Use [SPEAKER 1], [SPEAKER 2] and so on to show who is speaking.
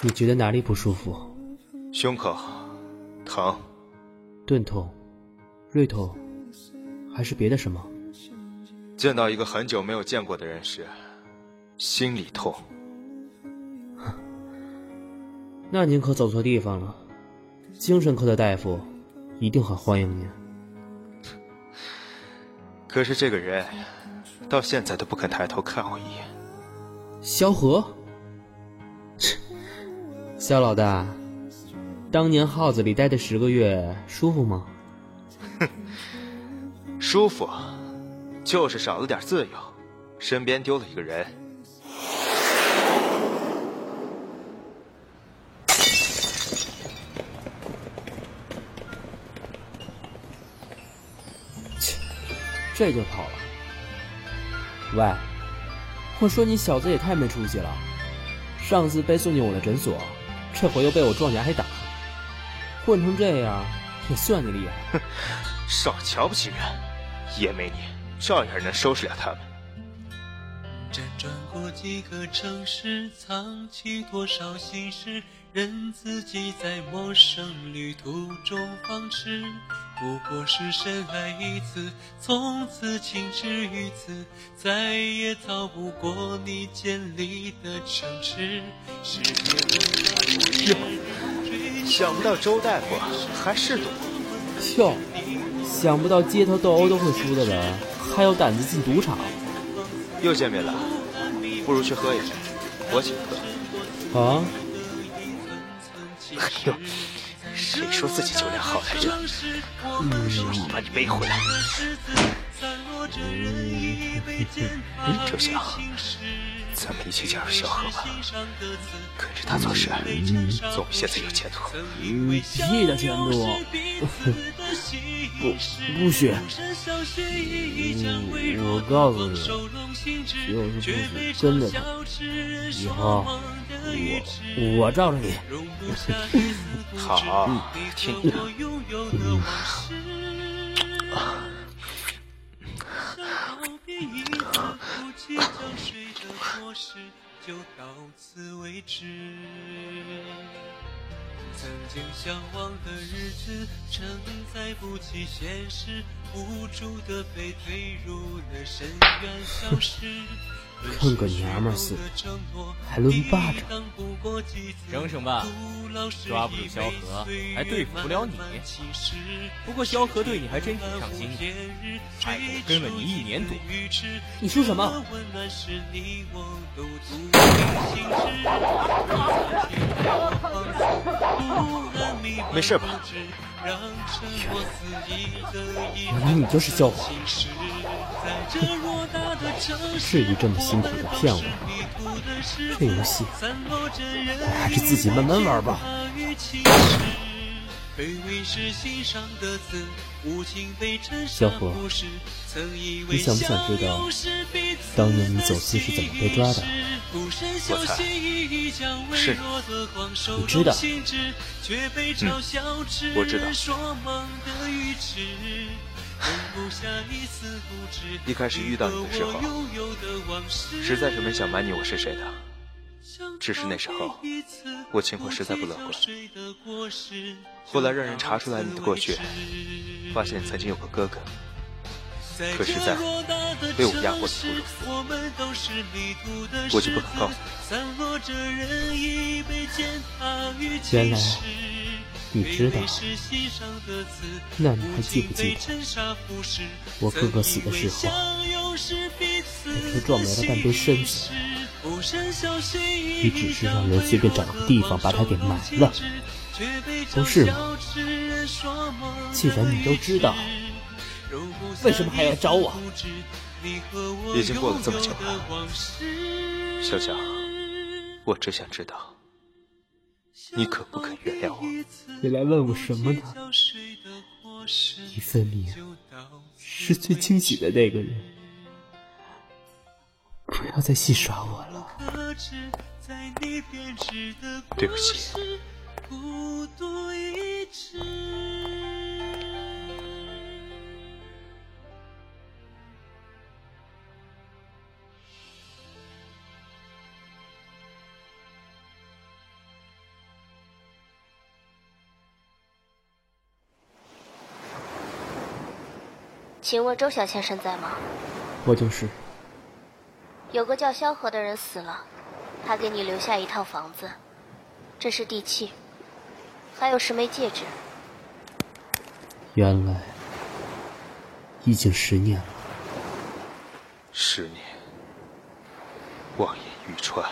[SPEAKER 1] 你觉得哪里不舒服？
[SPEAKER 2] 胸口疼，
[SPEAKER 1] 钝痛、锐痛，还是别的什么？
[SPEAKER 2] 见到一个很久没有见过的人时，心里痛。
[SPEAKER 1] 那您可走错地方了，精神科的大夫一定很欢迎您。
[SPEAKER 2] 可是这个人到现在都不肯抬头看我一眼。
[SPEAKER 1] 萧何，萧老大，当年号子里待的十个月舒服吗？
[SPEAKER 2] 哼，舒服，就是少了点自由，身边丢了一个人。
[SPEAKER 1] 切，这就跑了。喂，我说你小子也太没出息了！上次被送进我的诊所，这回又被我撞见挨打，混成这样也算你厉害。
[SPEAKER 2] 哼，少瞧不起人，也没你，照样能收拾了他们。辗转过几个城市，藏起多少心事，任自己在陌生旅途中放肆。不过是深爱一次，从此情止于此，再也逃不过你建立的城池。哟，想不到周大夫还是赌。
[SPEAKER 1] 哟，想不到街头斗殴都会输的人，还有胆子进赌场。
[SPEAKER 2] 又见面了，不如去喝一杯，我请
[SPEAKER 1] 客。啊？
[SPEAKER 2] 哎呦！谁说自己酒量好来着？嗯，我把你背回来。周晓，咱们一起加入萧何吧，跟着他做事，总比现在有前途。
[SPEAKER 1] 屁的前途！不，不许！我告诉你，就是不许跟着他，以后我我罩着你。
[SPEAKER 2] 好，听你的。曾经向往的日子，承载不起现实，无助的被推入了深渊，消失。
[SPEAKER 1] 跟个娘们似的，还抡巴掌！
[SPEAKER 3] 整整吧，抓不住萧何，还对付不了你。不过萧何对你还真挺上心的，害我跟了你一年多。
[SPEAKER 1] 你说什么？
[SPEAKER 2] 没事吧？
[SPEAKER 1] 原来你就是萧何。至于这么辛苦的骗我吗？这游戏我还是自己慢慢玩吧。萧何，你想不想知道当年你走私是怎么被抓的？
[SPEAKER 2] 我猜是
[SPEAKER 1] 你知道？
[SPEAKER 2] 嗯，我知道。一开始遇到你的时候，实在是没想瞒你我是谁的。只是那时候我情况实在不乐观。后来让人查出来你的过去，发现曾经有个哥哥，可是在被我压迫的途中死了，我就不敢告诉
[SPEAKER 1] 你。原来。你知道？那你还记不记得我哥哥死的时候，被车撞没了半边身子？你只是让人随便找个地方把他给埋了，不是吗？既然你都知道，为什么还要找我？
[SPEAKER 2] 已经过了这么久了，小小，我只想知道。你可不肯原谅我？
[SPEAKER 1] 你来问我什么呢？你分明是最清醒的那个人，不要再戏耍我了。
[SPEAKER 2] 对不起。
[SPEAKER 4] 请问周小先生在吗？
[SPEAKER 1] 我就是。
[SPEAKER 4] 有个叫萧何的人死了，他给你留下一套房子，这是地契，还有十枚戒指。
[SPEAKER 1] 原来已经十年了。
[SPEAKER 2] 十年，望眼欲穿。